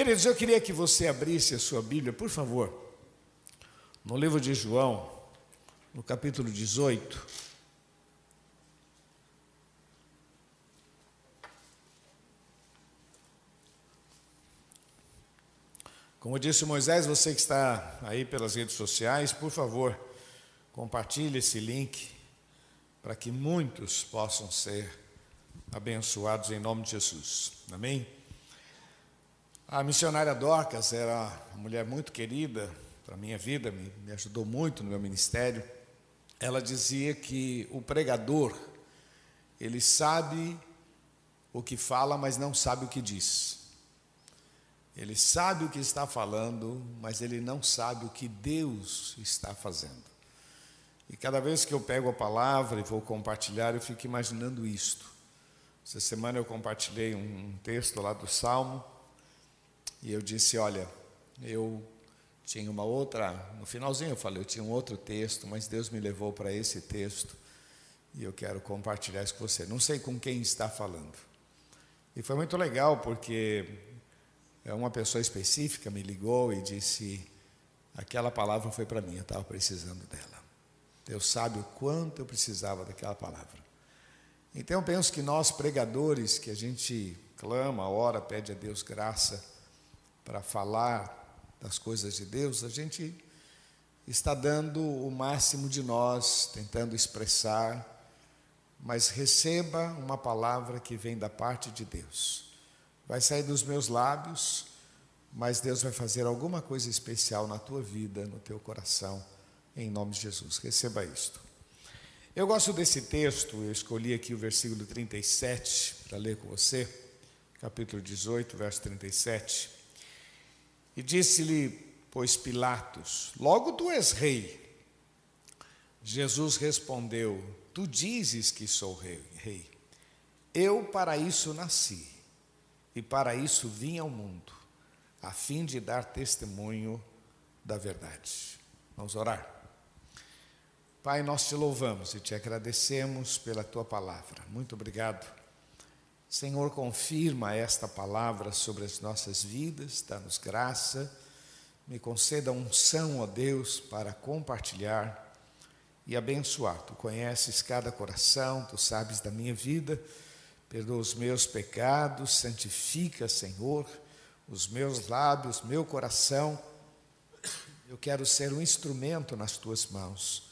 Queridos, eu queria que você abrisse a sua Bíblia, por favor, no livro de João, no capítulo 18. Como disse Moisés, você que está aí pelas redes sociais, por favor, compartilhe esse link para que muitos possam ser abençoados em nome de Jesus. Amém? A missionária Dorcas era uma mulher muito querida para a minha vida, me, me ajudou muito no meu ministério. Ela dizia que o pregador, ele sabe o que fala, mas não sabe o que diz. Ele sabe o que está falando, mas ele não sabe o que Deus está fazendo. E cada vez que eu pego a palavra e vou compartilhar, eu fico imaginando isto. Essa semana eu compartilhei um texto lá do Salmo, e eu disse: Olha, eu tinha uma outra, no finalzinho eu falei, eu tinha um outro texto, mas Deus me levou para esse texto e eu quero compartilhar isso com você. Não sei com quem está falando. E foi muito legal porque uma pessoa específica me ligou e disse: aquela palavra foi para mim, eu estava precisando dela. Deus sabe o quanto eu precisava daquela palavra. Então eu penso que nós pregadores, que a gente clama, ora, pede a Deus graça, para falar das coisas de Deus, a gente está dando o máximo de nós, tentando expressar, mas receba uma palavra que vem da parte de Deus. Vai sair dos meus lábios, mas Deus vai fazer alguma coisa especial na tua vida, no teu coração, em nome de Jesus. Receba isto. Eu gosto desse texto, eu escolhi aqui o versículo 37 para ler com você, capítulo 18, verso 37. E disse-lhe, pois Pilatos: Logo tu és rei. Jesus respondeu: Tu dizes que sou rei. Eu para isso nasci e para isso vim ao mundo, a fim de dar testemunho da verdade. Vamos orar. Pai, nós te louvamos e te agradecemos pela tua palavra. Muito obrigado Senhor, confirma esta palavra sobre as nossas vidas, dá-nos graça, me conceda unção, ó Deus, para compartilhar e abençoar. Tu conheces cada coração, tu sabes da minha vida, perdoa os meus pecados, santifica, Senhor, os meus lábios, meu coração. Eu quero ser um instrumento nas tuas mãos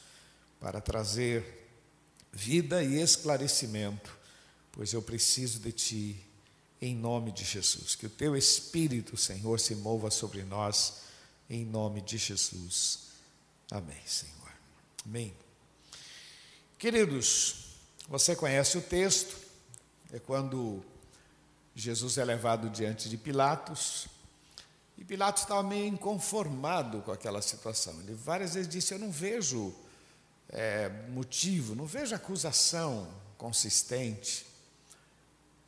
para trazer vida e esclarecimento pois eu preciso de Ti, em nome de Jesus. Que o Teu Espírito, Senhor, se mova sobre nós, em nome de Jesus. Amém, Senhor. Amém. Queridos, você conhece o texto, é quando Jesus é levado diante de Pilatos, e Pilatos estava meio inconformado com aquela situação. Ele várias vezes disse: Eu não vejo é, motivo, não vejo acusação consistente.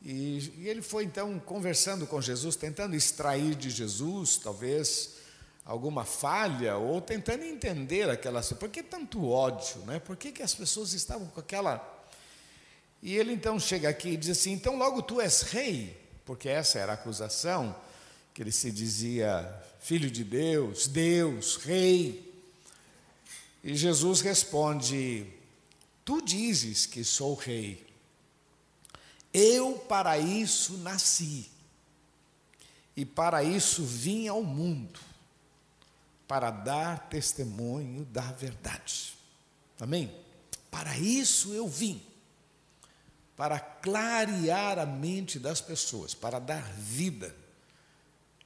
E, e, ele foi então conversando com Jesus, tentando extrair de Jesus, talvez, alguma falha, ou tentando entender aquela Por que tanto ódio? Né? Por que, que as pessoas estavam com aquela. E ele então chega aqui e diz assim: então logo tu és rei, porque essa era a acusação, que ele se dizia filho de Deus, Deus, rei. E Jesus responde: Tu dizes que sou rei. Eu para isso nasci, e para isso vim ao mundo, para dar testemunho da verdade. Amém? Para isso eu vim, para clarear a mente das pessoas, para dar vida.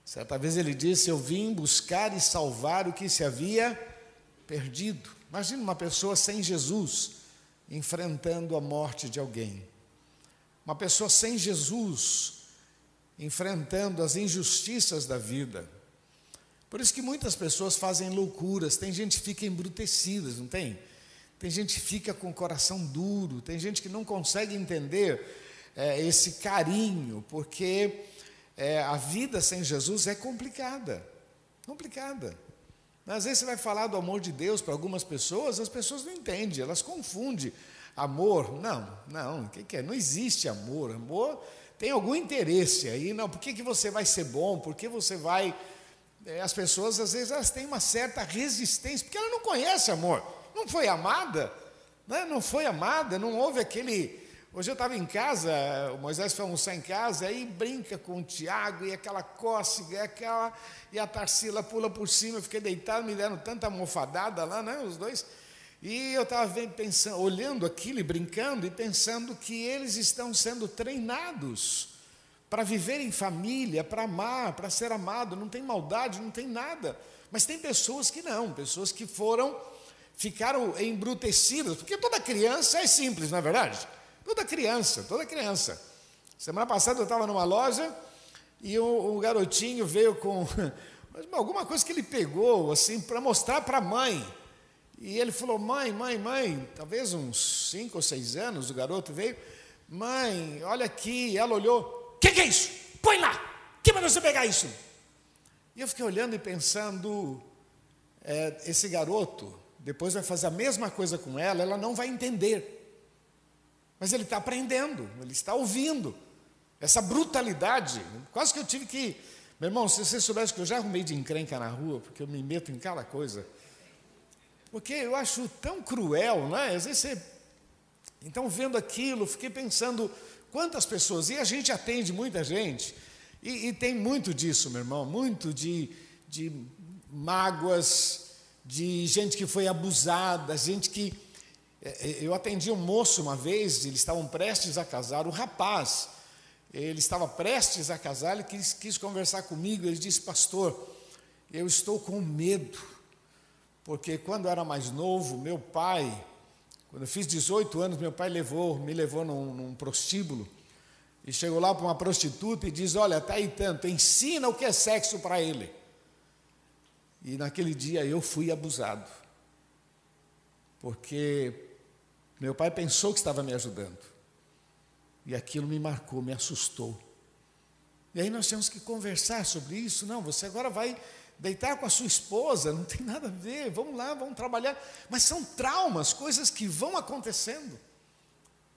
Certa vez ele disse: Eu vim buscar e salvar o que se havia perdido. Imagina uma pessoa sem Jesus enfrentando a morte de alguém. Uma pessoa sem Jesus, enfrentando as injustiças da vida. Por isso que muitas pessoas fazem loucuras, tem gente que fica embrutecida, não tem? Tem gente que fica com o coração duro, tem gente que não consegue entender é, esse carinho, porque é, a vida sem Jesus é complicada, complicada. Às vezes você vai falar do amor de Deus para algumas pessoas, as pessoas não entendem, elas confundem Amor? Não, não. O que, que é? Não existe amor. Amor tem algum interesse aí, não, por que, que você vai ser bom, por que você vai. É, as pessoas, às vezes, elas têm uma certa resistência, porque ela não conhece amor, não foi amada, né? não foi amada, não houve aquele. Hoje eu estava em casa, o Moisés foi almoçar em casa, aí brinca com o Tiago, e aquela cócega, e aquela, e a Tarsila pula por cima, eu fiquei deitado, me deram tanta almofadada lá, né, os dois. E eu estava pensando, olhando aquilo e brincando e pensando que eles estão sendo treinados para viver em família, para amar, para ser amado. Não tem maldade, não tem nada. Mas tem pessoas que não, pessoas que foram, ficaram embrutecidas, porque toda criança é simples, não é verdade? Toda criança, toda criança. Semana passada eu estava numa loja e um, um garotinho veio com alguma coisa que ele pegou assim para mostrar para a mãe. E ele falou: Mãe, mãe, mãe, talvez uns cinco ou seis anos, o garoto veio. Mãe, olha aqui. Ela olhou: O que, que, é isso? Põe lá. Quem mandou você pegar isso? E eu fiquei olhando e pensando: é, esse garoto, depois vai fazer a mesma coisa com ela, ela não vai entender. Mas ele está aprendendo, ele está ouvindo. Essa brutalidade, quase que eu tive que. Meu irmão, se você soubesse que eu já arrumei de encrenca na rua, porque eu me meto em cada coisa. Porque eu acho tão cruel, não é? Às vezes você. Então, vendo aquilo, fiquei pensando quantas pessoas, e a gente atende muita gente, e, e tem muito disso, meu irmão, muito de, de mágoas, de gente que foi abusada, gente que. É, é, eu atendi um moço uma vez, eles estavam prestes a casar, um rapaz, ele estava prestes a casar, ele quis, quis conversar comigo, ele disse, pastor, eu estou com medo porque quando eu era mais novo, meu pai, quando eu fiz 18 anos, meu pai levou, me levou num, num prostíbulo e chegou lá para uma prostituta e diz: Olha, está aí tanto, ensina o que é sexo para ele. E naquele dia eu fui abusado, porque meu pai pensou que estava me ajudando, e aquilo me marcou, me assustou. E aí nós temos que conversar sobre isso. Não, você agora vai deitar com a sua esposa, não tem nada a ver, vamos lá, vamos trabalhar. Mas são traumas, coisas que vão acontecendo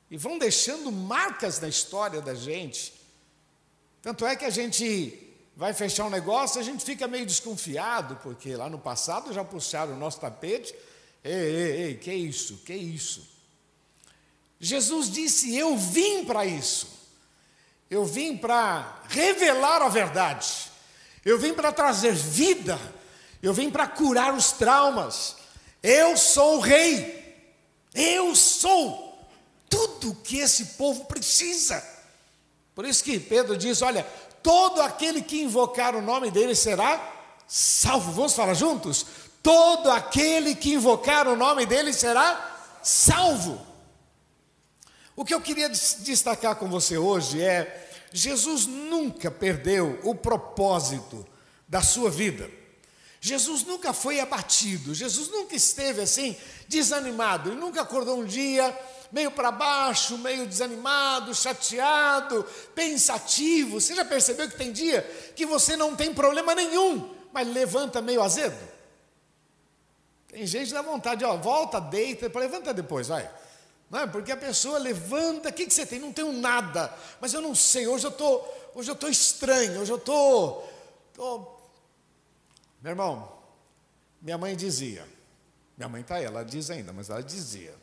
e vão deixando marcas na história da gente. Tanto é que a gente vai fechar um negócio, a gente fica meio desconfiado, porque lá no passado já puxaram o nosso tapete. Ei, ei, ei, que isso? Que isso? Jesus disse: Eu vim para isso. Eu vim para revelar a verdade. Eu vim para trazer vida, eu vim para curar os traumas. Eu sou o rei, eu sou tudo que esse povo precisa. Por isso que Pedro diz: Olha, todo aquele que invocar o nome dele será salvo. Vamos falar juntos? Todo aquele que invocar o nome dele será salvo. O que eu queria destacar com você hoje é Jesus nunca perdeu o propósito da sua vida. Jesus nunca foi abatido, Jesus nunca esteve assim desanimado, ele nunca acordou um dia meio para baixo, meio desanimado, chateado, pensativo. Você já percebeu que tem dia que você não tem problema nenhum, mas levanta meio azedo? Tem gente que dá vontade, ó, volta, deita, levanta depois, vai. Não é? Porque a pessoa levanta, o que, que você tem? Não tenho nada, mas eu não sei, hoje eu tô, hoje eu estou estranho, hoje eu estou. Tô, tô... Meu irmão, minha mãe dizia, minha mãe está aí, ela diz ainda, mas ela dizia: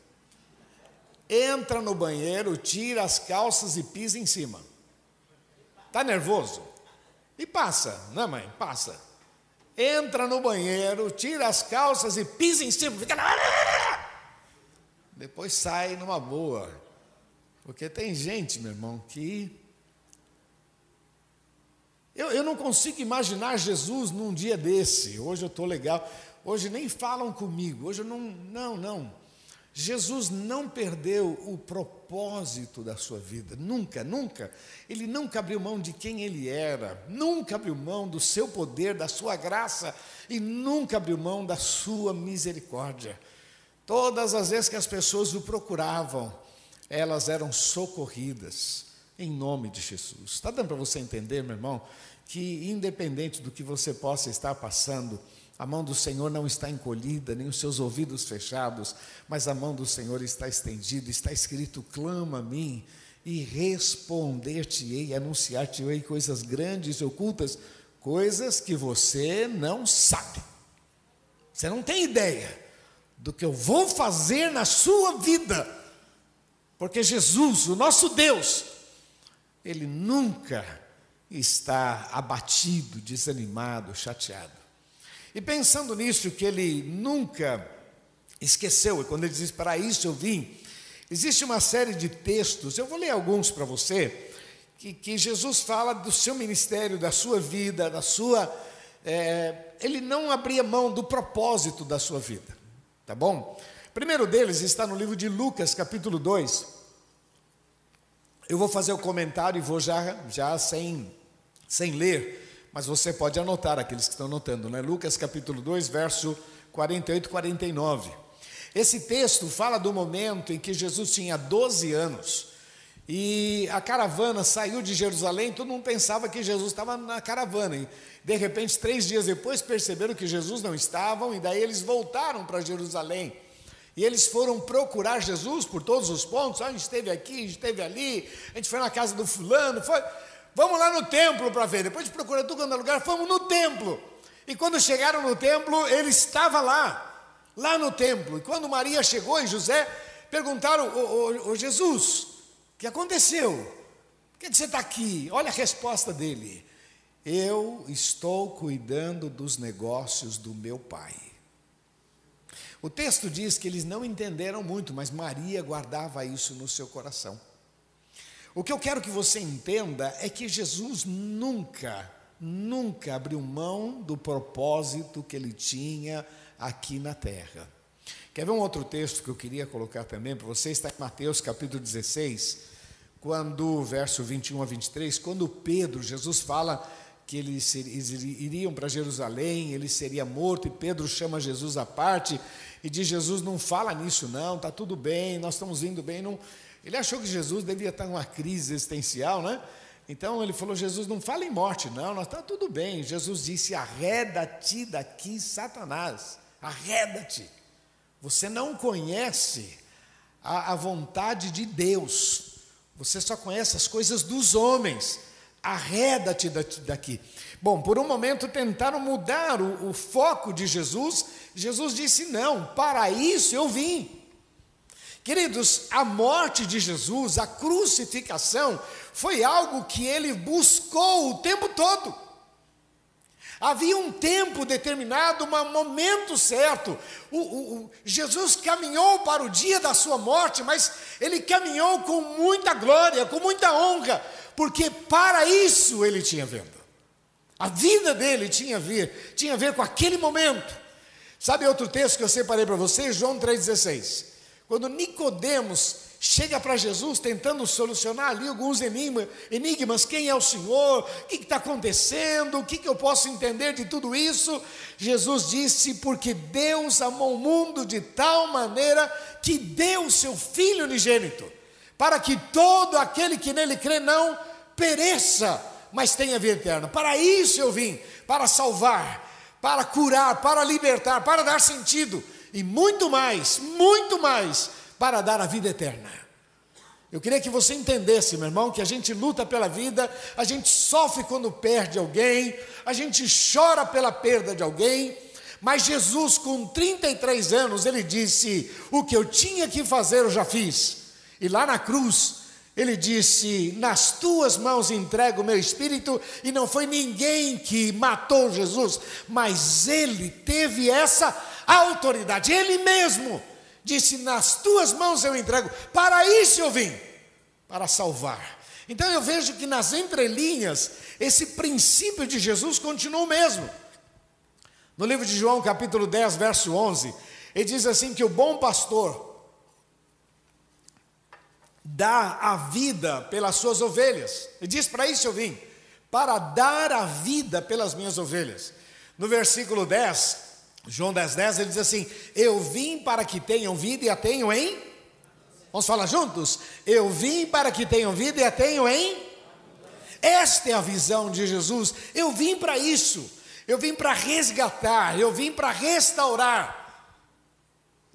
entra no banheiro, tira as calças e pisa em cima. Está nervoso? E passa, não é mãe? Passa. Entra no banheiro, tira as calças e pisa em cima. Fica depois sai numa boa. Porque tem gente, meu irmão, que. Eu, eu não consigo imaginar Jesus num dia desse. Hoje eu estou legal. Hoje nem falam comigo. Hoje eu não. Não, não. Jesus não perdeu o propósito da sua vida, nunca, nunca. Ele nunca abriu mão de quem ele era, nunca abriu mão do seu poder, da sua graça e nunca abriu mão da sua misericórdia. Todas as vezes que as pessoas o procuravam, elas eram socorridas em nome de Jesus. Está dando para você entender, meu irmão, que independente do que você possa estar passando, a mão do Senhor não está encolhida, nem os seus ouvidos fechados, mas a mão do Senhor está estendida, está escrito: clama a mim e responder-te-ei, anunciar-te-ei coisas grandes e ocultas, coisas que você não sabe. Você não tem ideia do que eu vou fazer na sua vida. Porque Jesus, o nosso Deus, ele nunca está abatido, desanimado, chateado. E pensando nisso, que ele nunca esqueceu, e quando ele diz: Para isso eu vim, existe uma série de textos, eu vou ler alguns para você, que, que, Jesus fala do seu ministério, da sua vida, da sua. É, ele não abria mão do propósito da sua vida, tá bom? Primeiro deles está no livro de Lucas, capítulo 2. Eu vou fazer o comentário e vou já, já sem, sem ler, mas você pode anotar, aqueles que estão anotando, né? Lucas capítulo 2, verso 48 e 49. Esse texto fala do momento em que Jesus tinha 12 anos e a caravana saiu de Jerusalém. Todo mundo pensava que Jesus estava na caravana. E de repente, três dias depois, perceberam que Jesus não estava, e daí eles voltaram para Jerusalém. E eles foram procurar Jesus por todos os pontos. Ah, a gente esteve aqui, a gente esteve ali, a gente foi na casa do fulano, foi. Vamos lá no templo para ver. Depois de procurar tudo quanto é lugar, fomos no templo. E quando chegaram no templo, ele estava lá lá no templo. E quando Maria chegou e José perguntaram: ô Jesus, o que aconteceu? Por que você está aqui? Olha a resposta dele. Eu estou cuidando dos negócios do meu pai. O texto diz que eles não entenderam muito, mas Maria guardava isso no seu coração. O que eu quero que você entenda é que Jesus nunca, nunca abriu mão do propósito que ele tinha aqui na terra. Quer ver um outro texto que eu queria colocar também para você? Está em Mateus capítulo 16, quando, verso 21 a 23, quando Pedro, Jesus fala que eles iriam para Jerusalém, ele seria morto, e Pedro chama Jesus à parte e diz: Jesus, não fala nisso, não, está tudo bem, nós estamos indo bem. Não... Ele achou que Jesus devia estar em uma crise existencial, né? Então ele falou: Jesus, não fala em morte, não, nós está tudo bem. Jesus disse: arreda-te daqui, Satanás arreda-te. Você não conhece a, a vontade de Deus, você só conhece as coisas dos homens. Arreda-te daqui. Bom, por um momento tentaram mudar o, o foco de Jesus. Jesus disse: Não, para isso eu vim. Queridos, a morte de Jesus, a crucificação, foi algo que ele buscou o tempo todo. Havia um tempo determinado, um momento certo. O, o, o, Jesus caminhou para o dia da sua morte, mas ele caminhou com muita glória, com muita honra, porque para isso ele tinha vindo. A vida dele tinha a ver, tinha a ver com aquele momento. Sabe outro texto que eu separei para vocês? João 3,16. Quando Nicodemos chega para Jesus tentando solucionar ali alguns enigmas, quem é o Senhor, o que está acontecendo, o que, que eu posso entender de tudo isso? Jesus disse, porque Deus amou o mundo de tal maneira que deu o seu Filho unigênito, para que todo aquele que nele crê não pereça, mas tenha vida eterna. Para isso eu vim, para salvar, para curar, para libertar, para dar sentido, e muito mais, muito mais, para dar a vida eterna. Eu queria que você entendesse, meu irmão, que a gente luta pela vida, a gente sofre quando perde alguém, a gente chora pela perda de alguém, mas Jesus, com 33 anos, ele disse: O que eu tinha que fazer, eu já fiz. E lá na cruz, ele disse: Nas tuas mãos entrego o meu espírito, e não foi ninguém que matou Jesus, mas ele teve essa autoridade, ele mesmo disse: Nas tuas mãos eu entrego, para isso eu vim, para salvar. Então eu vejo que nas entrelinhas, esse princípio de Jesus continua o mesmo. No livro de João, capítulo 10, verso 11, ele diz assim: que o bom pastor dá a vida pelas suas ovelhas. Ele diz: para isso eu vim, para dar a vida pelas minhas ovelhas. No versículo 10, João 10,10 10, ele diz assim: Eu vim para que tenham vida e a tenham em. Vamos falar juntos? Eu vim para que tenham vida e a tenham em. Esta é a visão de Jesus. Eu vim para isso. Eu vim para resgatar. Eu vim para restaurar.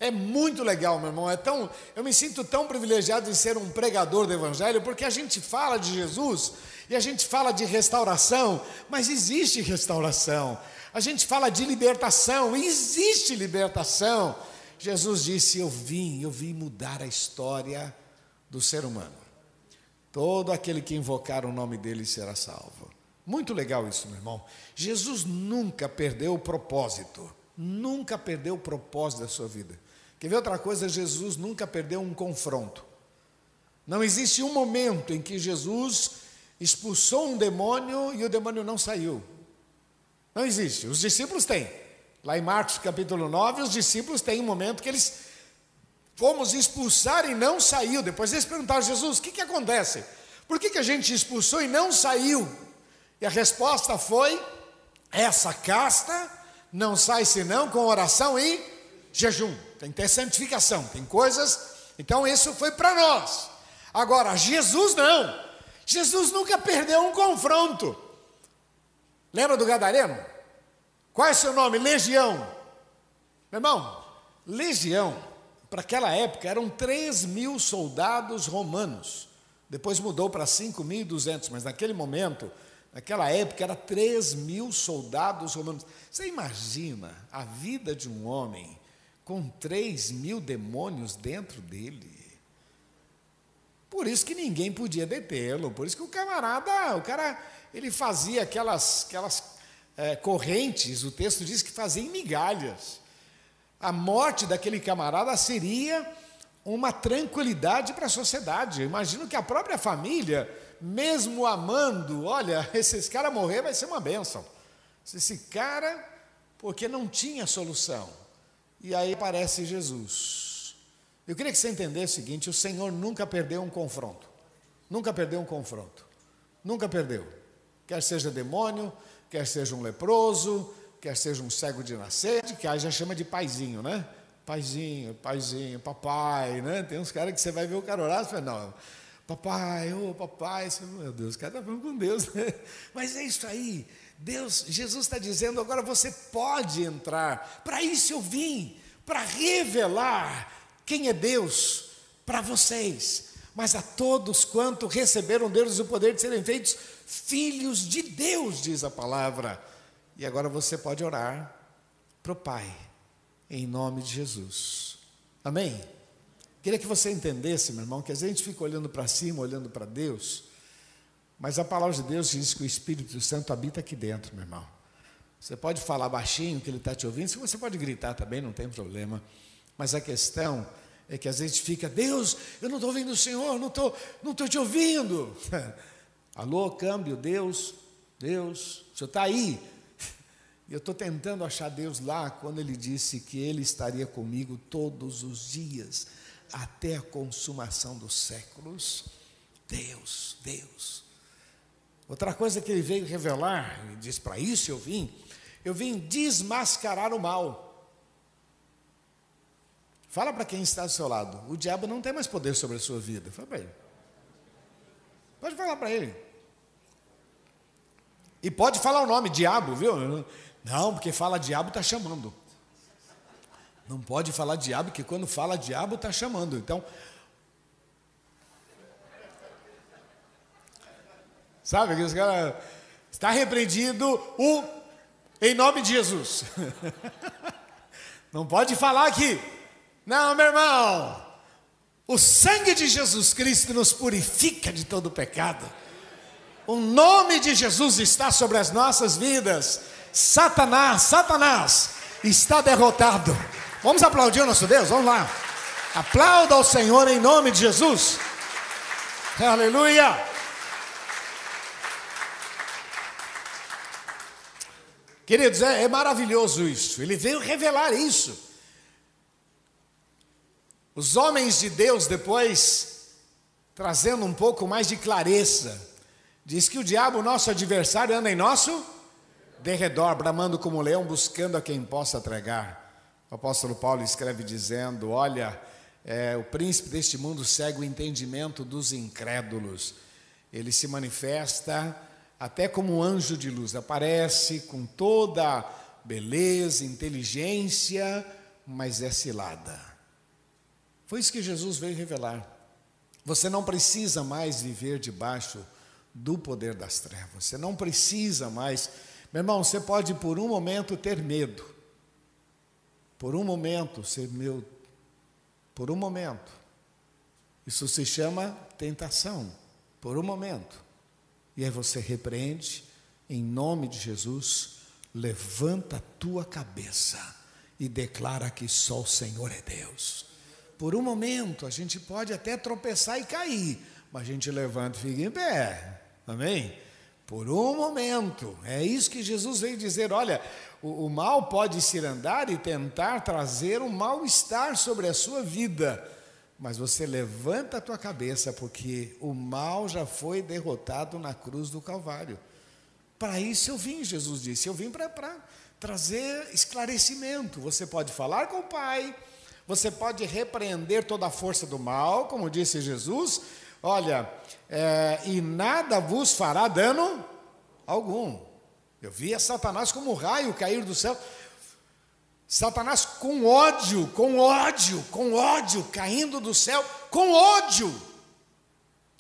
É muito legal, meu irmão. É tão, eu me sinto tão privilegiado em ser um pregador do Evangelho, porque a gente fala de Jesus e a gente fala de restauração, mas existe restauração. A gente fala de libertação, existe libertação. Jesus disse: Eu vim, eu vim mudar a história do ser humano. Todo aquele que invocar o nome dele será salvo. Muito legal isso, meu irmão. Jesus nunca perdeu o propósito, nunca perdeu o propósito da sua vida. Quer ver outra coisa? Jesus nunca perdeu um confronto. Não existe um momento em que Jesus expulsou um demônio e o demônio não saiu. Não existe. Os discípulos têm. Lá em Marcos capítulo 9, os discípulos têm um momento que eles fomos expulsar e não saiu. Depois eles perguntaram a Jesus: o que, que acontece? Por que, que a gente expulsou e não saiu? E a resposta foi: essa casta não sai senão com oração e jejum tem que ter santificação, tem coisas. Então, isso foi para nós. Agora, Jesus não. Jesus nunca perdeu um confronto. Lembra do Gadareno? Qual é seu nome? Legião. Meu irmão, legião, para aquela época, eram 3 mil soldados romanos. Depois mudou para 5.200, mas naquele momento, naquela época, era 3 mil soldados romanos. Você imagina a vida de um homem com três mil demônios dentro dele. Por isso que ninguém podia detê-lo, por isso que o camarada, o cara, ele fazia aquelas, aquelas é, correntes, o texto diz que fazia em migalhas. A morte daquele camarada seria uma tranquilidade para a sociedade. Eu imagino que a própria família, mesmo amando, olha, esse cara morrer vai ser uma bênção. Esse cara, porque não tinha solução. E aí aparece Jesus. Eu queria que você entendesse o seguinte: o Senhor nunca perdeu um confronto. Nunca perdeu um confronto. Nunca perdeu. Quer seja demônio, quer seja um leproso, quer seja um cego de nascer, que aí já chama de paizinho, né? Paizinho, paizinho, papai, né? Tem uns caras que você vai ver o cara orar e fala, não, papai, ô oh, papai, meu Deus, o cara está falando com Deus, né? Mas é isso aí, Deus, Jesus está dizendo agora você pode entrar. Para isso eu vim, para revelar quem é Deus para vocês, mas a todos quanto receberam Deus o poder de serem feitos filhos de Deus, diz a palavra. E agora você pode orar para o Pai, em nome de Jesus. Amém? Queria que você entendesse, meu irmão, que às vezes a gente fica olhando para cima, olhando para Deus mas a palavra de Deus diz que o Espírito Santo habita aqui dentro, meu irmão. Você pode falar baixinho que ele está te ouvindo, você pode gritar também, não tem problema. Mas a questão é que às vezes fica, Deus, eu não estou ouvindo o Senhor, não estou não tô te ouvindo. Alô, câmbio, Deus, Deus, o Senhor está aí. Eu estou tentando achar Deus lá quando ele disse que ele estaria comigo todos os dias, até a consumação dos séculos. Deus, Deus. Outra coisa que ele veio revelar, ele diz: para isso eu vim, eu vim desmascarar o mal. Fala para quem está do seu lado: o diabo não tem mais poder sobre a sua vida. Fala para ele. Pode falar para ele. E pode falar o nome, diabo, viu? Não, porque fala diabo está chamando. Não pode falar diabo, porque quando fala diabo está chamando. Então, Sabe? Que os caras. Está repreendido o. Em nome de Jesus. Não pode falar aqui. Não, meu irmão. O sangue de Jesus Cristo nos purifica de todo pecado. O nome de Jesus está sobre as nossas vidas. Satanás, Satanás está derrotado. Vamos aplaudir o nosso Deus? Vamos lá. Aplauda ao Senhor em nome de Jesus. Aleluia. Queridos, é, é maravilhoso isso. Ele veio revelar isso. Os homens de Deus, depois, trazendo um pouco mais de clareza, diz que o diabo, nosso adversário, anda em nosso derredor, bramando como leão, buscando a quem possa tragar. O apóstolo Paulo escreve dizendo: Olha, é, o príncipe deste mundo segue o entendimento dos incrédulos. Ele se manifesta até como um anjo de luz, aparece com toda beleza, inteligência, mas é cilada. Foi isso que Jesus veio revelar. Você não precisa mais viver debaixo do poder das trevas. Você não precisa mais. Meu irmão, você pode por um momento ter medo. Por um momento ser meu. Por um momento. Isso se chama tentação. Por um momento. E aí você repreende, em nome de Jesus, levanta a tua cabeça e declara que só o Senhor é Deus. Por um momento, a gente pode até tropeçar e cair, mas a gente levanta e fica em pé. Amém? Por um momento. É isso que Jesus veio dizer: olha, o, o mal pode se andar e tentar trazer um mal-estar sobre a sua vida. Mas você levanta a tua cabeça, porque o mal já foi derrotado na cruz do Calvário. Para isso eu vim, Jesus disse. Eu vim para trazer esclarecimento. Você pode falar com o Pai, você pode repreender toda a força do mal, como disse Jesus. Olha, é, e nada vos fará dano algum. Eu via Satanás como um raio cair do céu. Satanás com ódio, com ódio, com ódio, caindo do céu, com ódio,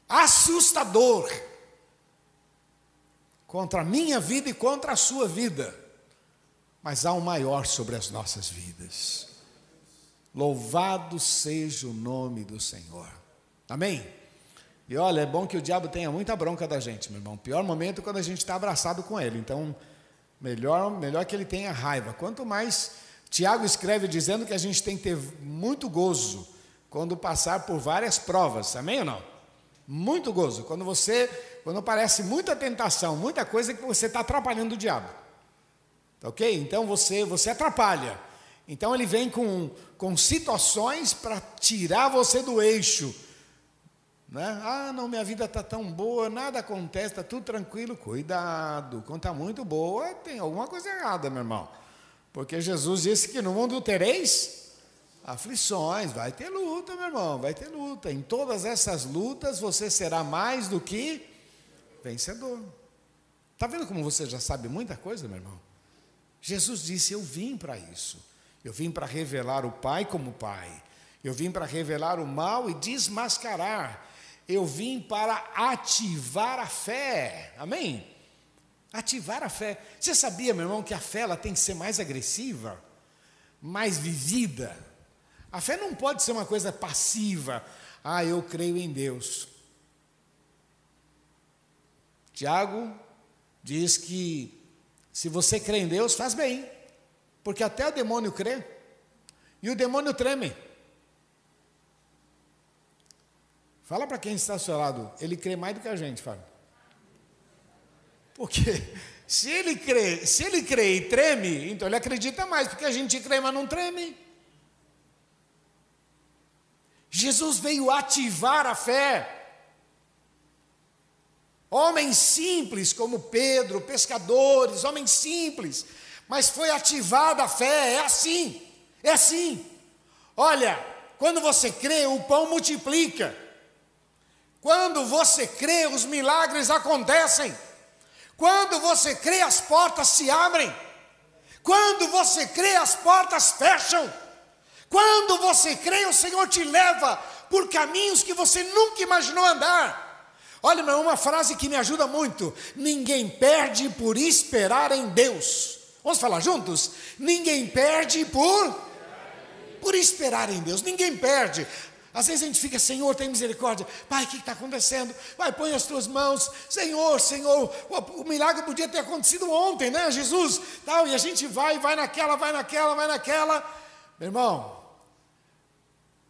assustador, contra a minha vida e contra a sua vida. Mas há um maior sobre as nossas vidas. Louvado seja o nome do Senhor. Amém? E olha, é bom que o diabo tenha muita bronca da gente, meu irmão. Pior momento é quando a gente está abraçado com ele. Então, melhor, melhor que ele tenha raiva. Quanto mais. Tiago escreve dizendo que a gente tem que ter muito gozo quando passar por várias provas. Amém ou não? Muito gozo. Quando você. Quando aparece muita tentação, muita coisa que você está atrapalhando o diabo. Ok? Então você, você atrapalha. Então ele vem com, com situações para tirar você do eixo. Né? Ah, não, minha vida está tão boa, nada acontece, está tudo tranquilo. Cuidado, quando está muito boa, tem alguma coisa errada, meu irmão. Porque Jesus disse que no mundo tereis aflições, vai ter luta, meu irmão, vai ter luta. Em todas essas lutas você será mais do que vencedor. Está vendo como você já sabe muita coisa, meu irmão? Jesus disse: Eu vim para isso. Eu vim para revelar o Pai como Pai. Eu vim para revelar o mal e desmascarar. Eu vim para ativar a fé. Amém? Ativar a fé. Você sabia, meu irmão, que a fé ela tem que ser mais agressiva, mais vivida? A fé não pode ser uma coisa passiva. Ah, eu creio em Deus. Tiago diz que se você crê em Deus, faz bem. Porque até o demônio crê. E o demônio treme. Fala para quem está ao seu lado, ele crê mais do que a gente, Fábio. Porque se ele crê, se ele crê e treme, então ele acredita mais, porque a gente crê, mas não treme. Jesus veio ativar a fé. Homens simples como Pedro, pescadores, homens simples, mas foi ativada a fé, é assim, é assim. Olha, quando você crê, o pão multiplica. Quando você crê, os milagres acontecem. Quando você crê, as portas se abrem. Quando você crê, as portas fecham. Quando você crê, o Senhor te leva por caminhos que você nunca imaginou andar. Olha, uma frase que me ajuda muito: ninguém perde por esperar em Deus. Vamos falar juntos? Ninguém perde por por esperar em Deus. Ninguém perde. Às vezes a gente fica, Senhor, tem misericórdia. Pai, o que está acontecendo? Vai, põe as tuas mãos. Senhor, Senhor, o, o, milagre podia ter acontecido ontem, né, Jesus? Tal, e a gente vai, vai naquela, vai naquela, vai naquela. Meu irmão,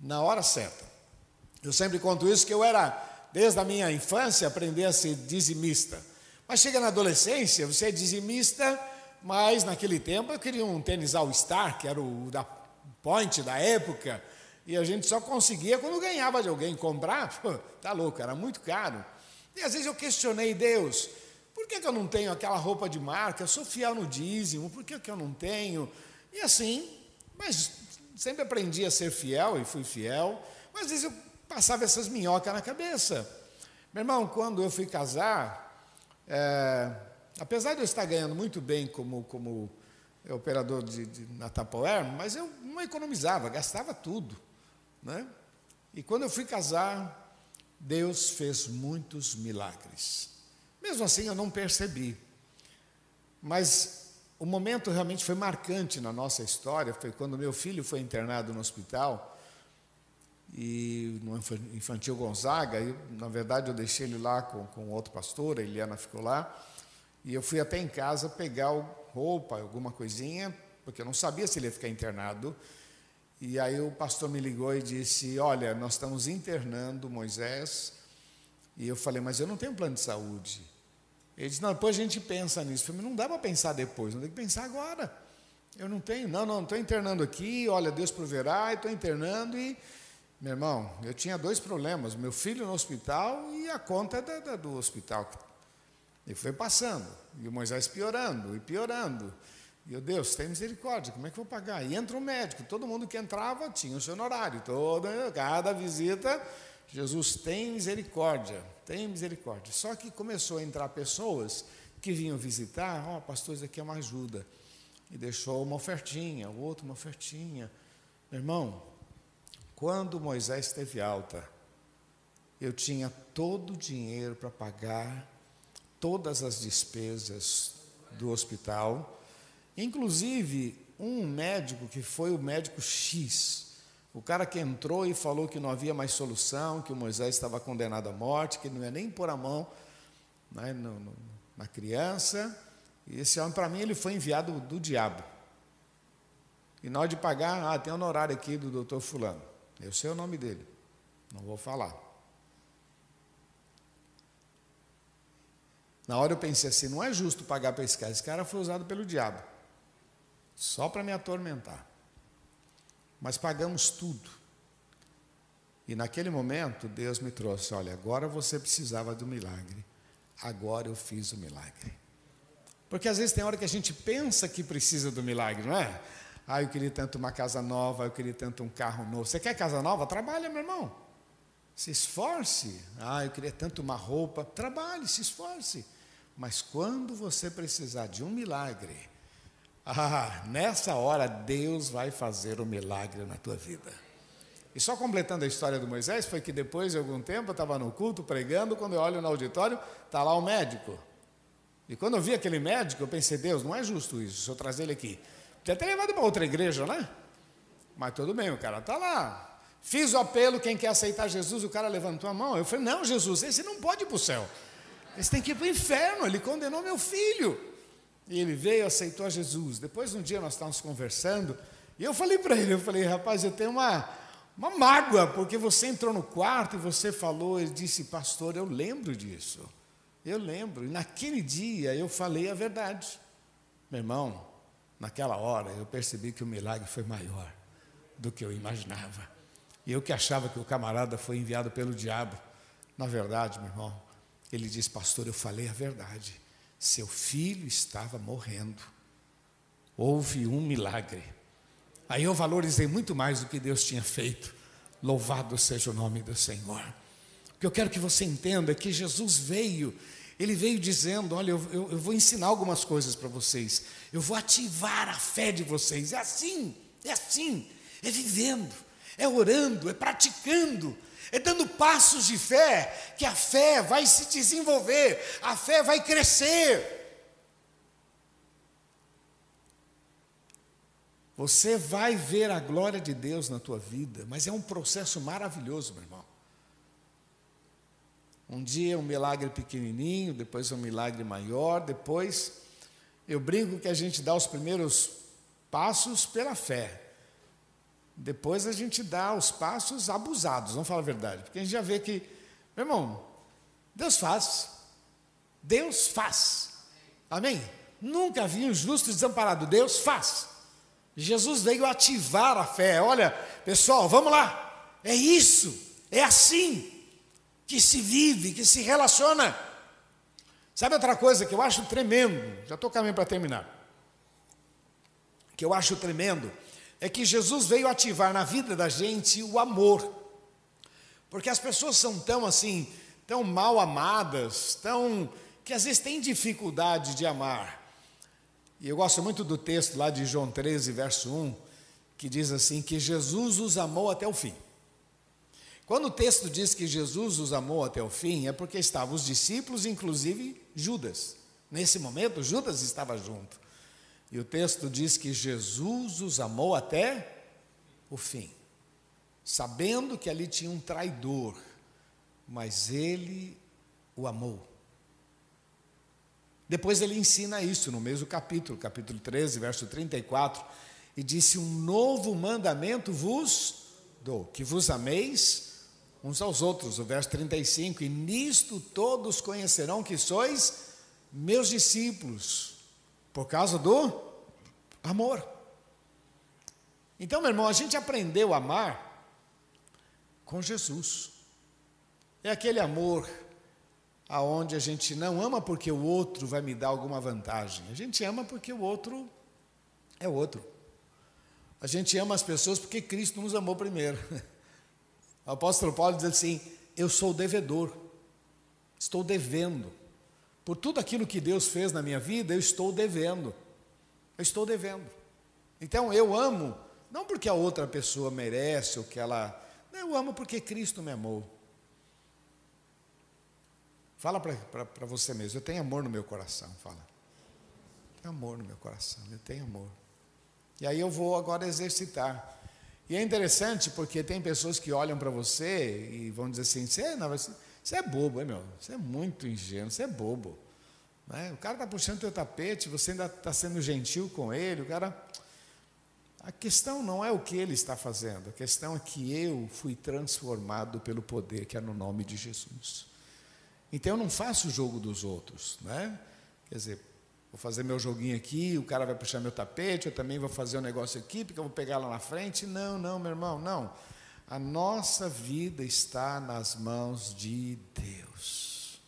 na hora certa. Eu sempre conto isso que eu era, desde a minha infância, aprender a ser dizimista. Mas chega na adolescência, você é dizimista, mas naquele tempo eu queria um tênis All Star, que era o da Point da época, e a gente só conseguia quando ganhava de alguém. Comprar, pô, tá louco, era muito caro. E às vezes eu questionei Deus, por que, que eu não tenho aquela roupa de marca? Eu sou fiel no dízimo, por que, que eu não tenho? E assim, mas sempre aprendi a ser fiel e fui fiel, mas às vezes eu passava essas minhocas na cabeça. Meu irmão, quando eu fui casar, é, apesar de eu estar ganhando muito bem como, como operador de, de, na Tupperware, mas eu não economizava, gastava tudo. Né? E quando eu fui casar, Deus fez muitos milagres. Mesmo assim, eu não percebi. Mas o momento realmente foi marcante na nossa história. Foi quando meu filho foi internado no hospital e no Infantil Gonzaga. E, na verdade, eu deixei ele lá com, com outro pastor, a Eliana ficou lá. E eu fui até em casa pegar roupa, alguma coisinha, porque eu não sabia se ele ia ficar internado. E aí o pastor me ligou e disse: Olha, nós estamos internando Moisés. E eu falei: Mas eu não tenho plano de saúde. Ele disse: Não, depois a gente pensa nisso. Eu falei: Não dá para pensar depois, não tem que pensar agora. Eu não tenho, não, não, estou internando aqui. Olha, Deus proverá, estou internando. E, meu irmão, eu tinha dois problemas: meu filho no hospital e a conta da, da, do hospital e foi passando, e o Moisés piorando, e piorando. E eu, Deus, tem misericórdia, como é que eu vou pagar? E entra o um médico, todo mundo que entrava tinha o seu horário, toda, cada visita, Jesus tem misericórdia, tem misericórdia. Só que começou a entrar pessoas que vinham visitar, ó, oh, pastor, isso aqui é uma ajuda. E deixou uma ofertinha, o outro uma ofertinha. Meu irmão, quando Moisés teve alta, eu tinha todo o dinheiro para pagar todas as despesas do hospital, inclusive um médico que foi o médico X, o cara que entrou e falou que não havia mais solução, que o Moisés estava condenado à morte, que não ia nem pôr a mão né, no, no, na criança. E esse homem, para mim, ele foi enviado do diabo. E na hora de pagar, ah, tem honorário aqui do doutor Fulano. Eu sei o nome dele, não vou falar. Na hora eu pensei assim: não é justo pagar para esse cara. Esse cara foi usado pelo diabo, só para me atormentar. Mas pagamos tudo. E naquele momento, Deus me trouxe: olha, agora você precisava do milagre, agora eu fiz o milagre. Porque às vezes tem hora que a gente pensa que precisa do milagre, não é? Ah, eu queria tanto uma casa nova, eu queria tanto um carro novo. Você quer casa nova? Trabalha, meu irmão. Se esforce. Ah, eu queria tanto uma roupa. Trabalhe, se esforce. Mas quando você precisar de um milagre, ah, nessa hora Deus vai fazer o um milagre na tua vida. E só completando a história do Moisés, foi que depois de algum tempo eu estava no culto pregando, quando eu olho no auditório, está lá o médico. E quando eu vi aquele médico, eu pensei, Deus, não é justo isso, se eu trazer ele aqui. Podia ter levado para outra igreja, né? Mas tudo bem, o cara está lá. Fiz o apelo, quem quer aceitar Jesus, o cara levantou a mão. Eu falei, não, Jesus, esse não pode ir para o céu. Esse tem que ir para o inferno, ele condenou meu filho. E ele veio, aceitou a Jesus. Depois, um dia, nós estávamos conversando, e eu falei para ele, eu falei, rapaz, eu tenho uma, uma mágoa, porque você entrou no quarto e você falou, ele disse, pastor, eu lembro disso. Eu lembro. E naquele dia eu falei a verdade. Meu irmão, naquela hora eu percebi que o milagre foi maior do que eu imaginava. E eu que achava que o camarada foi enviado pelo diabo. Na verdade, meu irmão, ele diz: Pastor, eu falei a verdade. Seu filho estava morrendo. Houve um milagre. Aí eu valorizei muito mais do que Deus tinha feito. Louvado seja o nome do Senhor. O que eu quero que você entenda é que Jesus veio, ele veio dizendo: Olha, eu, eu, eu vou ensinar algumas coisas para vocês, eu vou ativar a fé de vocês. É assim, é assim, é vivendo é orando, é praticando, é dando passos de fé, que a fé vai se desenvolver, a fé vai crescer. Você vai ver a glória de Deus na tua vida, mas é um processo maravilhoso, meu irmão. Um dia um milagre pequenininho, depois um milagre maior, depois eu brinco que a gente dá os primeiros passos pela fé. Depois a gente dá os passos abusados, vamos falar a verdade, porque a gente já vê que, meu irmão, Deus faz, Deus faz, amém? Nunca vi um justo desamparado, Deus faz. Jesus veio ativar a fé. Olha, pessoal, vamos lá, é isso, é assim que se vive, que se relaciona. Sabe outra coisa que eu acho tremendo, já estou caminhando para terminar, que eu acho tremendo, é que Jesus veio ativar na vida da gente o amor. Porque as pessoas são tão assim, tão mal amadas, tão que às vezes têm dificuldade de amar. E eu gosto muito do texto lá de João 13, verso 1, que diz assim: que Jesus os amou até o fim. Quando o texto diz que Jesus os amou até o fim, é porque estavam os discípulos, inclusive Judas. Nesse momento, Judas estava junto. E o texto diz que Jesus os amou até o fim, sabendo que ali tinha um traidor, mas ele o amou. Depois ele ensina isso no mesmo capítulo, capítulo 13, verso 34, e disse: Um novo mandamento vos dou, que vos ameis uns aos outros. O verso 35, e nisto todos conhecerão que sois meus discípulos, por causa do amor. Então, meu irmão, a gente aprendeu a amar com Jesus. É aquele amor aonde a gente não ama porque o outro vai me dar alguma vantagem. A gente ama porque o outro é outro. A gente ama as pessoas porque Cristo nos amou primeiro. O apóstolo Paulo diz assim: Eu sou devedor, estou devendo. Por tudo aquilo que Deus fez na minha vida, eu estou devendo. Eu estou devendo. Então eu amo, não porque a outra pessoa merece ou que ela. Eu amo porque Cristo me amou. Fala para você mesmo, eu tenho amor no meu coração, fala. Tenho amor no meu coração, eu tenho amor. E aí eu vou agora exercitar. E é interessante porque tem pessoas que olham para você e vão dizer assim: você, não, você, você é bobo, hein, meu? Você é muito ingênuo, você é bobo. Né? O cara está puxando teu tapete, você ainda está sendo gentil com ele. O cara. A questão não é o que ele está fazendo, a questão é que eu fui transformado pelo poder que é no nome de Jesus. Então eu não faço o jogo dos outros, né? Quer dizer, vou fazer meu joguinho aqui, o cara vai puxar meu tapete, eu também vou fazer um negócio aqui, porque eu vou pegar lá na frente. Não, não, meu irmão, não. A nossa vida está nas mãos de Deus.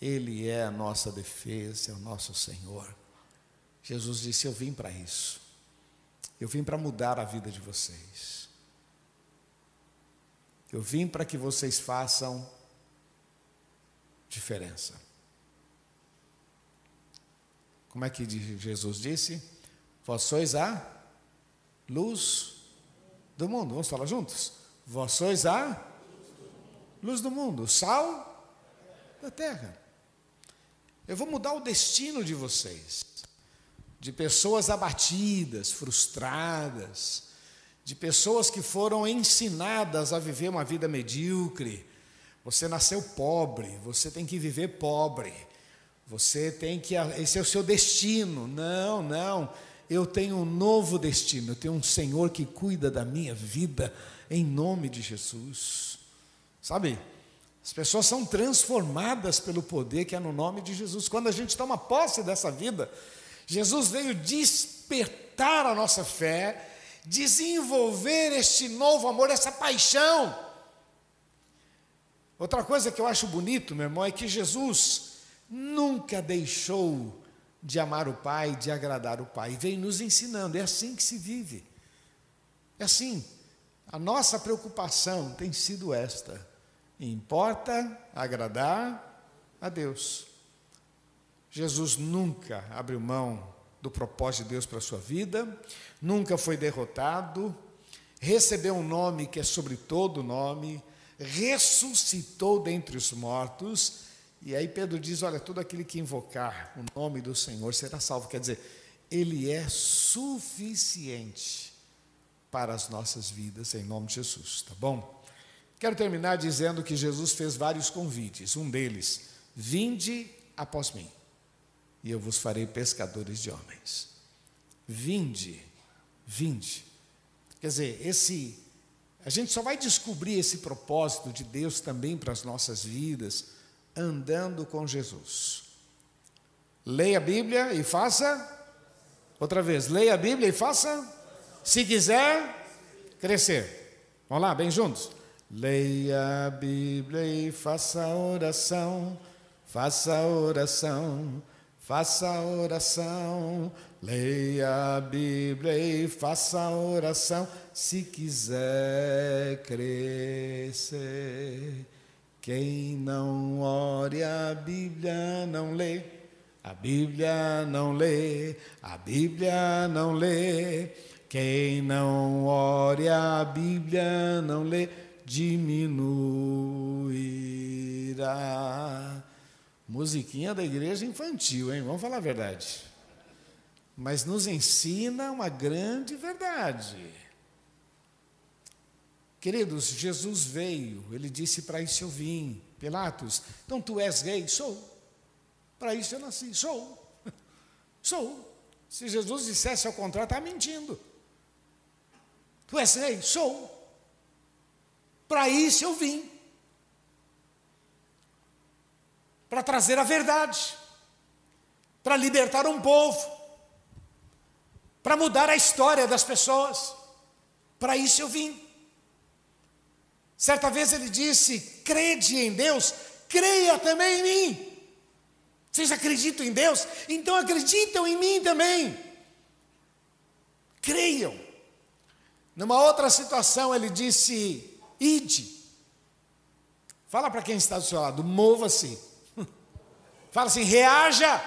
Ele é a nossa defesa, é o nosso Senhor. Jesus disse: Eu vim para isso. Eu vim para mudar a vida de vocês. Eu vim para que vocês façam diferença. Como é que Jesus disse? Vós sois a luz do mundo. Vamos falar juntos? Vós sois a luz do mundo, sal da terra. Eu vou mudar o destino de vocês, de pessoas abatidas, frustradas, de pessoas que foram ensinadas a viver uma vida medíocre, você nasceu pobre, você tem que viver pobre. Você tem que. Esse é o seu destino. Não, não. Eu tenho um novo destino. Eu tenho um Senhor que cuida da minha vida, em nome de Jesus. Sabe? As pessoas são transformadas pelo poder que é no nome de Jesus. Quando a gente toma posse dessa vida, Jesus veio despertar a nossa fé, desenvolver este novo amor, essa paixão Outra coisa que eu acho bonito, meu irmão, é que Jesus nunca deixou de amar o Pai, de agradar o Pai, vem nos ensinando, é assim que se vive. É assim. A nossa preocupação tem sido esta: importa agradar a Deus. Jesus nunca abriu mão do propósito de Deus para a sua vida, nunca foi derrotado, recebeu um nome que é sobre todo nome, ressuscitou dentre os mortos. E aí Pedro diz: Olha, todo aquele que invocar o nome do Senhor será salvo. Quer dizer, ele é suficiente para as nossas vidas, em nome de Jesus, tá bom? Quero terminar dizendo que Jesus fez vários convites. Um deles, vinde após mim, e eu vos farei pescadores de homens. Vinde, vinde. Quer dizer, esse a gente só vai descobrir esse propósito de Deus também para as nossas vidas andando com Jesus. Leia a Bíblia e faça. Outra vez, leia a Bíblia e faça. Se quiser crescer. Vamos lá, bem juntos. Leia a Bíblia e faça oração. Faça oração. Faça oração. Leia a Bíblia e faça oração se quiser crescer. Quem não ore a Bíblia não lê, a Bíblia não lê, a Bíblia não lê. Quem não ore a Bíblia não lê, diminuirá. Musiquinha da igreja infantil, hein? Vamos falar a verdade. Mas nos ensina uma grande verdade. Queridos, Jesus veio, ele disse: Para isso eu vim. Pilatos, então tu és rei? Sou. Para isso eu nasci, sou. Sou. Se Jesus dissesse ao contrário, está mentindo. Tu és rei? Sou. Para isso eu vim. Para trazer a verdade. Para libertar um povo. Para mudar a história das pessoas. Para isso eu vim. Certa vez ele disse: crede em Deus, creia também em mim. Vocês acreditam em Deus? Então acreditam em mim também. Creiam. Numa outra situação, ele disse: ide. Fala para quem está do seu lado, mova-se. Fala assim: reaja.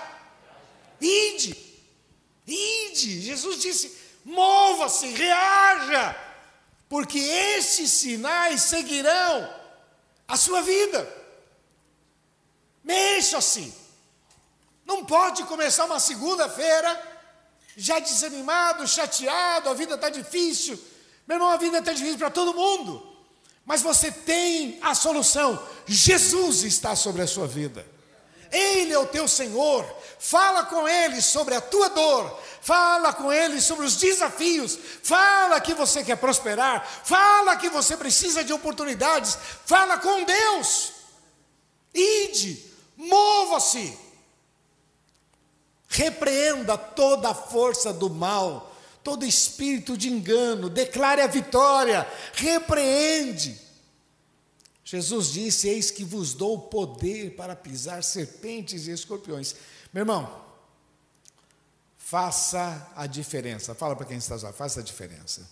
Ide. Ide. Jesus disse: mova-se, reaja. Porque estes sinais seguirão a sua vida. Mexa-se. Não pode começar uma segunda-feira já desanimado, chateado, a vida está difícil. Meu irmão, a vida está difícil para todo mundo. Mas você tem a solução. Jesus está sobre a sua vida. Ele é o teu Senhor. Fala com Ele sobre a tua dor. Fala com Ele sobre os desafios. Fala que você quer prosperar. Fala que você precisa de oportunidades. Fala com Deus. Ide, mova-se. Repreenda toda a força do mal, todo espírito de engano, declare a vitória, repreende. Jesus disse: Eis que vos dou o poder para pisar serpentes e escorpiões. Meu irmão, faça a diferença. Fala para quem está lá, faça a diferença.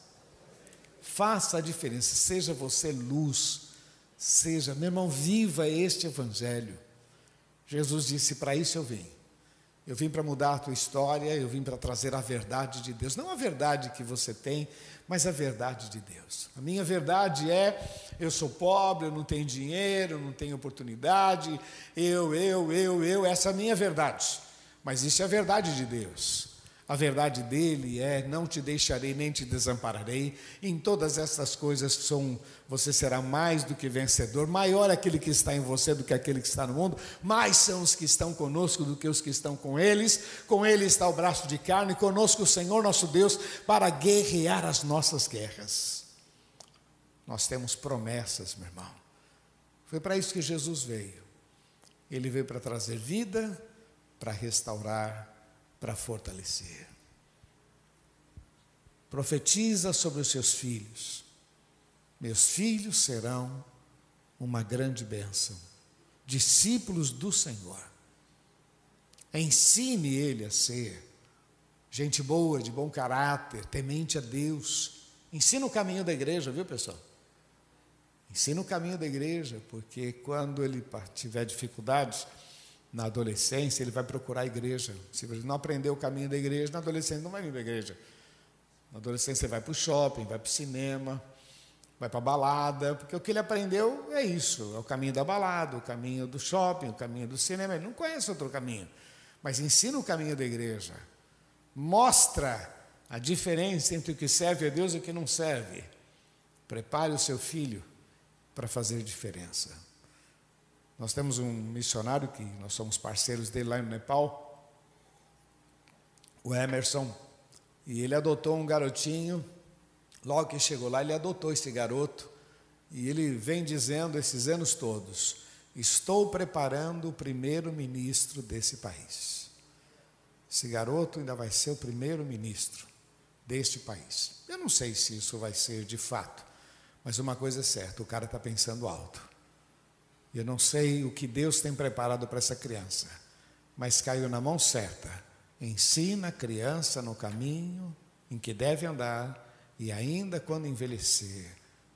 Faça a diferença, seja você luz, seja, meu irmão, viva este evangelho. Jesus disse: Para isso eu vim eu vim para mudar a tua história, eu vim para trazer a verdade de Deus. Não a verdade que você tem, mas a verdade de Deus. A minha verdade é: eu sou pobre, eu não tenho dinheiro, eu não tenho oportunidade, eu, eu, eu, eu, essa é a minha verdade. Mas isso é a verdade de Deus. A verdade dele é: não te deixarei nem te desampararei. Em todas essas coisas são, você será mais do que vencedor. Maior aquele que está em você do que aquele que está no mundo. Mais são os que estão conosco do que os que estão com eles. Com ele está o braço de carne, conosco o Senhor nosso Deus para guerrear as nossas guerras. Nós temos promessas, meu irmão. Foi para isso que Jesus veio. Ele veio para trazer vida, para restaurar para fortalecer. Profetiza sobre os seus filhos. Meus filhos serão uma grande bênção, discípulos do Senhor. Ensine ele a ser gente boa, de bom caráter, temente a Deus. Ensina o caminho da igreja, viu pessoal? Ensina o caminho da igreja, porque quando ele tiver dificuldades, na adolescência, ele vai procurar a igreja. Se ele não aprender o caminho da igreja, na adolescência não vai vir para a igreja. Na adolescência você vai para o shopping, vai para o cinema, vai para a balada, porque o que ele aprendeu é isso, é o caminho da balada, o caminho do shopping, o caminho do cinema. Ele não conhece outro caminho, mas ensina o caminho da igreja. Mostra a diferença entre o que serve a Deus e o que não serve. Prepare o seu filho para fazer diferença. Nós temos um missionário que nós somos parceiros dele lá no Nepal, o Emerson, e ele adotou um garotinho. Logo que chegou lá, ele adotou esse garoto e ele vem dizendo esses anos todos: Estou preparando o primeiro-ministro desse país. Esse garoto ainda vai ser o primeiro-ministro deste país. Eu não sei se isso vai ser de fato, mas uma coisa é certa: o cara está pensando alto. Eu não sei o que Deus tem preparado para essa criança, mas caiu na mão certa. Ensina a criança no caminho em que deve andar e ainda quando envelhecer,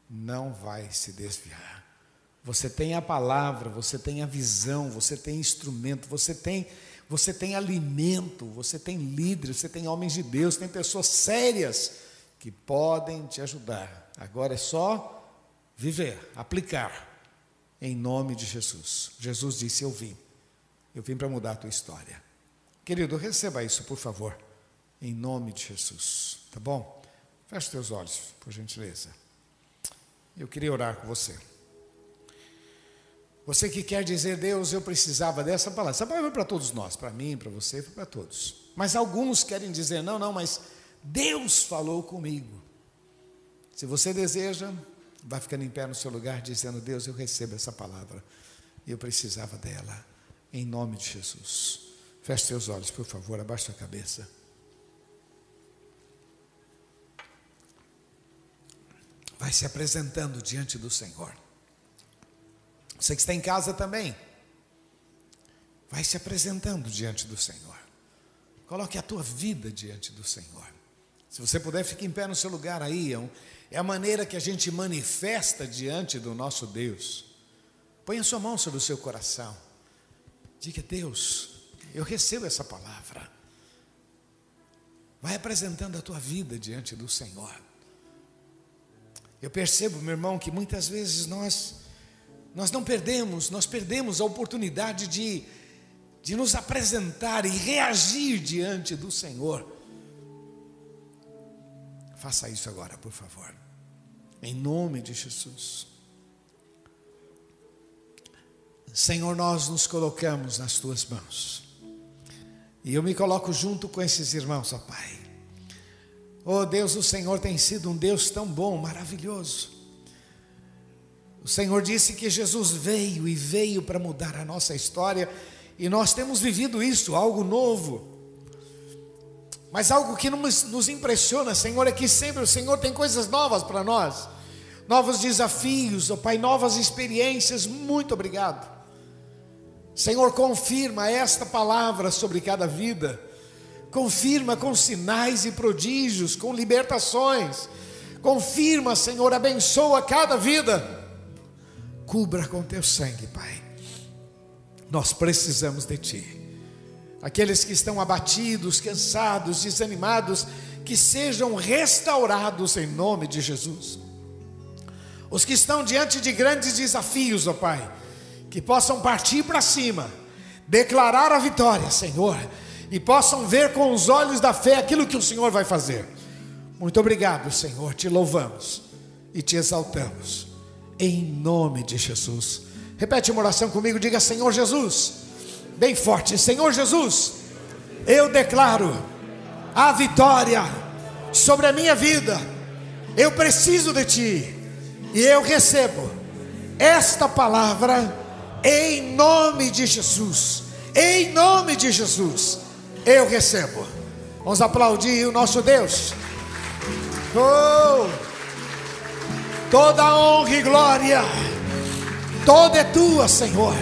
não vai se desviar. Você tem a palavra, você tem a visão, você tem instrumento, você tem, você tem alimento, você tem líderes, você tem homens de Deus, tem pessoas sérias que podem te ajudar. Agora é só viver, aplicar, em nome de Jesus. Jesus disse: Eu vim, eu vim para mudar a tua história. Querido, receba isso, por favor, em nome de Jesus, tá bom? Feche teus olhos, por gentileza. Eu queria orar com você. Você que quer dizer, Deus, eu precisava dessa palavra. Essa palavra é para todos nós, para mim, para você, para todos. Mas alguns querem dizer, não, não, mas Deus falou comigo. Se você deseja, vai ficando em pé no seu lugar, dizendo, Deus, eu recebo essa palavra. Eu precisava dela. Em nome de Jesus. Feche seus olhos, por favor, abaixe a cabeça. Vai se apresentando diante do Senhor. Você que está em casa também, vai se apresentando diante do Senhor. Coloque a tua vida diante do Senhor. Se você puder, fique em pé no seu lugar aí. É, é a maneira que a gente manifesta diante do nosso Deus. Põe a sua mão sobre o seu coração. Diga, Deus, eu recebo essa palavra. Vai apresentando a tua vida diante do Senhor. Eu percebo, meu irmão, que muitas vezes nós nós não perdemos, nós perdemos a oportunidade de, de nos apresentar e reagir diante do Senhor. Faça isso agora, por favor, em nome de Jesus. Senhor, nós nos colocamos nas tuas mãos, e eu me coloco junto com esses irmãos, ó Pai. Oh Deus, o Senhor tem sido um Deus tão bom, maravilhoso. O Senhor disse que Jesus veio e veio para mudar a nossa história, e nós temos vivido isso, algo novo. Mas algo que nos, impressiona, Senhor, é que sempre o Senhor tem coisas novas para nós, novos desafios, oh Pai, novas experiências. Muito obrigado. Senhor, confirma esta palavra sobre cada vida, confirma com sinais e prodígios, com libertações, confirma, Senhor, abençoa cada vida cubra com teu sangue, Pai. Nós precisamos de Ti. Aqueles que estão abatidos, cansados, desanimados, que sejam restaurados em nome de Jesus. Os que estão diante de grandes desafios, ó Pai, que possam partir para cima, declarar a vitória, Senhor, e possam ver com os olhos da fé aquilo que o Senhor vai fazer. Muito obrigado, Senhor, te louvamos e te exaltamos em nome de Jesus. Repete uma oração comigo, diga: Senhor Jesus, bem forte, Senhor Jesus, eu declaro a vitória sobre a minha vida. Eu preciso de Ti e eu recebo esta palavra em nome de Jesus. Em nome de Jesus, eu recebo. Vamos aplaudir o nosso Deus. Oh! Toda honra e glória, toda é tua, Senhor.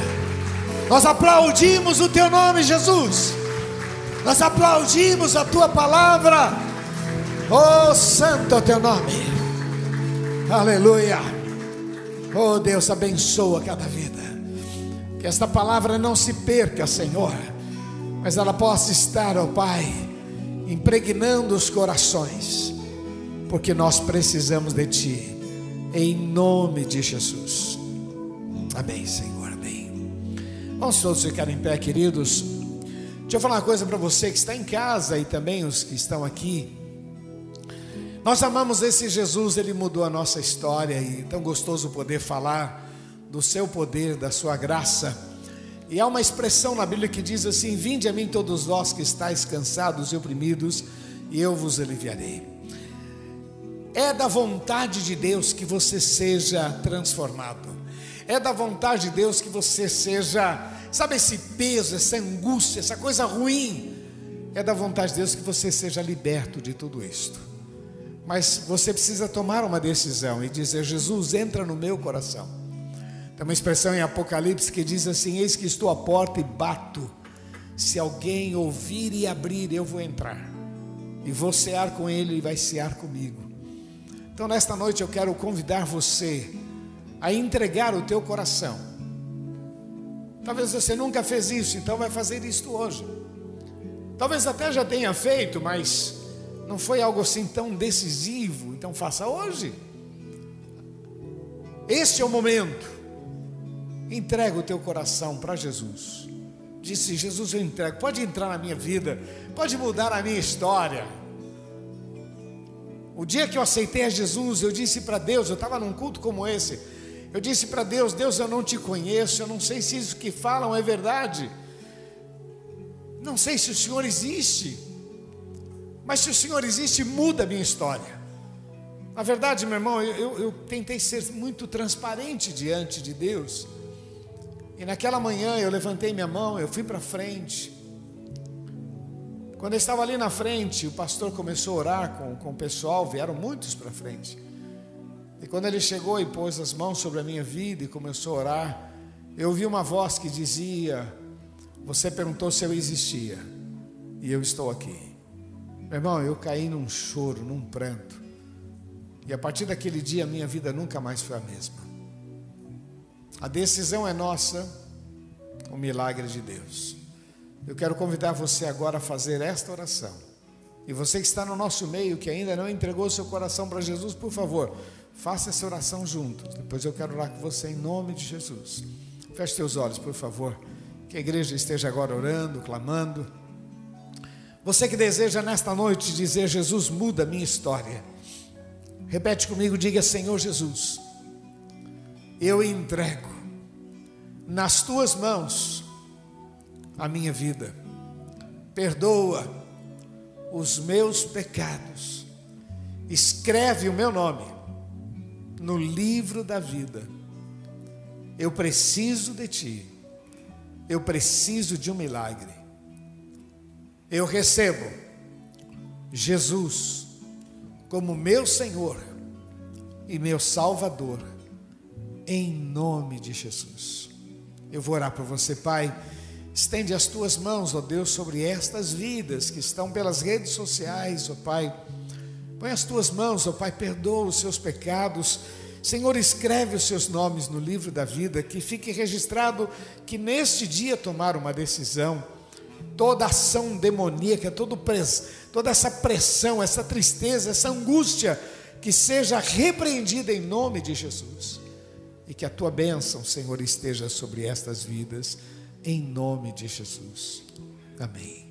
Nós aplaudimos o teu nome, Jesus. Nós aplaudimos a tua palavra. Oh, santo é o teu nome. Aleluia. Oh, Deus, abençoa cada vida. Que esta palavra não se perca, Senhor, mas ela possa estar, ó oh, Pai, impregnando os corações, porque nós precisamos de Ti em nome de Jesus. Amém, Senhor. Vamos todos ficar em pé, queridos. Deixa eu falar uma coisa para você que está em casa e também os que estão aqui. Nós amamos esse Jesus, ele mudou a nossa história e é tão gostoso poder falar do seu poder, da sua graça. E há uma expressão na Bíblia que diz assim: Vinde a mim todos vós que estáis cansados e oprimidos, e eu vos aliviarei. É da vontade de Deus que você seja transformado. É da vontade de Deus que você seja, sabe esse peso, essa angústia, essa coisa ruim. É da vontade de Deus que você seja liberto de tudo isto. Mas você precisa tomar uma decisão e dizer: Jesus, entra no meu coração. Tem uma expressão em Apocalipse que diz assim: Eis que estou à porta e bato. Se alguém ouvir e abrir, eu vou entrar. E vou cear com ele e vai cear comigo. Então, nesta noite, eu quero convidar você a entregar o teu coração. Talvez você nunca fez isso, então vai fazer isto hoje. Talvez até já tenha feito, mas não foi algo assim tão decisivo, então faça hoje. Este é o momento. Entrega o teu coração para Jesus. Disse: Jesus, eu entrego. Pode entrar na minha vida, pode mudar a minha história. O dia que eu aceitei a Jesus, eu disse para Deus, eu estava num culto como esse, eu disse para Deus: Deus, eu não te conheço, eu não sei se isso que falam é verdade, não sei se o Senhor existe, mas se o Senhor existe, muda a minha história. Na verdade, meu irmão, eu, eu, tentei ser muito transparente diante de Deus, e naquela manhã eu levantei minha mão, eu fui para frente, quando eu estava ali na frente, o pastor começou a orar com, com o pessoal, vieram muitos para frente. E quando ele chegou e pôs as mãos sobre a minha vida e começou a orar, eu ouvi uma voz que dizia: Você perguntou se eu existia, e eu estou aqui. Meu irmão, eu caí num choro, num pranto. E a partir daquele dia, a minha vida nunca mais foi a mesma. A decisão é nossa, o milagre de Deus. Eu quero convidar você agora a fazer esta oração. E você que está no nosso meio, que ainda não entregou seu coração para Jesus, por favor, faça essa oração junto. Depois eu quero orar com você em nome de Jesus. Feche seus olhos, por favor. Que a igreja esteja agora orando, clamando. Você que deseja nesta noite dizer: Jesus, muda a minha história. Repete comigo, diga: Senhor Jesus, eu entrego nas tuas mãos a minha vida. Perdoa os meus pecados. Escreve o meu nome no livro da vida. Eu preciso de ti. Eu preciso de um milagre. Eu recebo Jesus como meu Senhor e meu Salvador, em nome de Jesus. Eu vou orar por você, Pai. Estende as tuas mãos, ó Deus, sobre estas vidas que estão pelas redes sociais, ó Pai. Põe as tuas mãos, ó Pai, perdoa os seus pecados. Senhor, escreve os seus nomes no livro da vida, que fique registrado que neste dia tomaram uma decisão. Toda ação demoníaca, toda essa pressão, essa tristeza, essa angústia, que seja repreendida em nome de Jesus. E que a tua bênção, Senhor, esteja sobre estas vidas em nome de Jesus. Amém.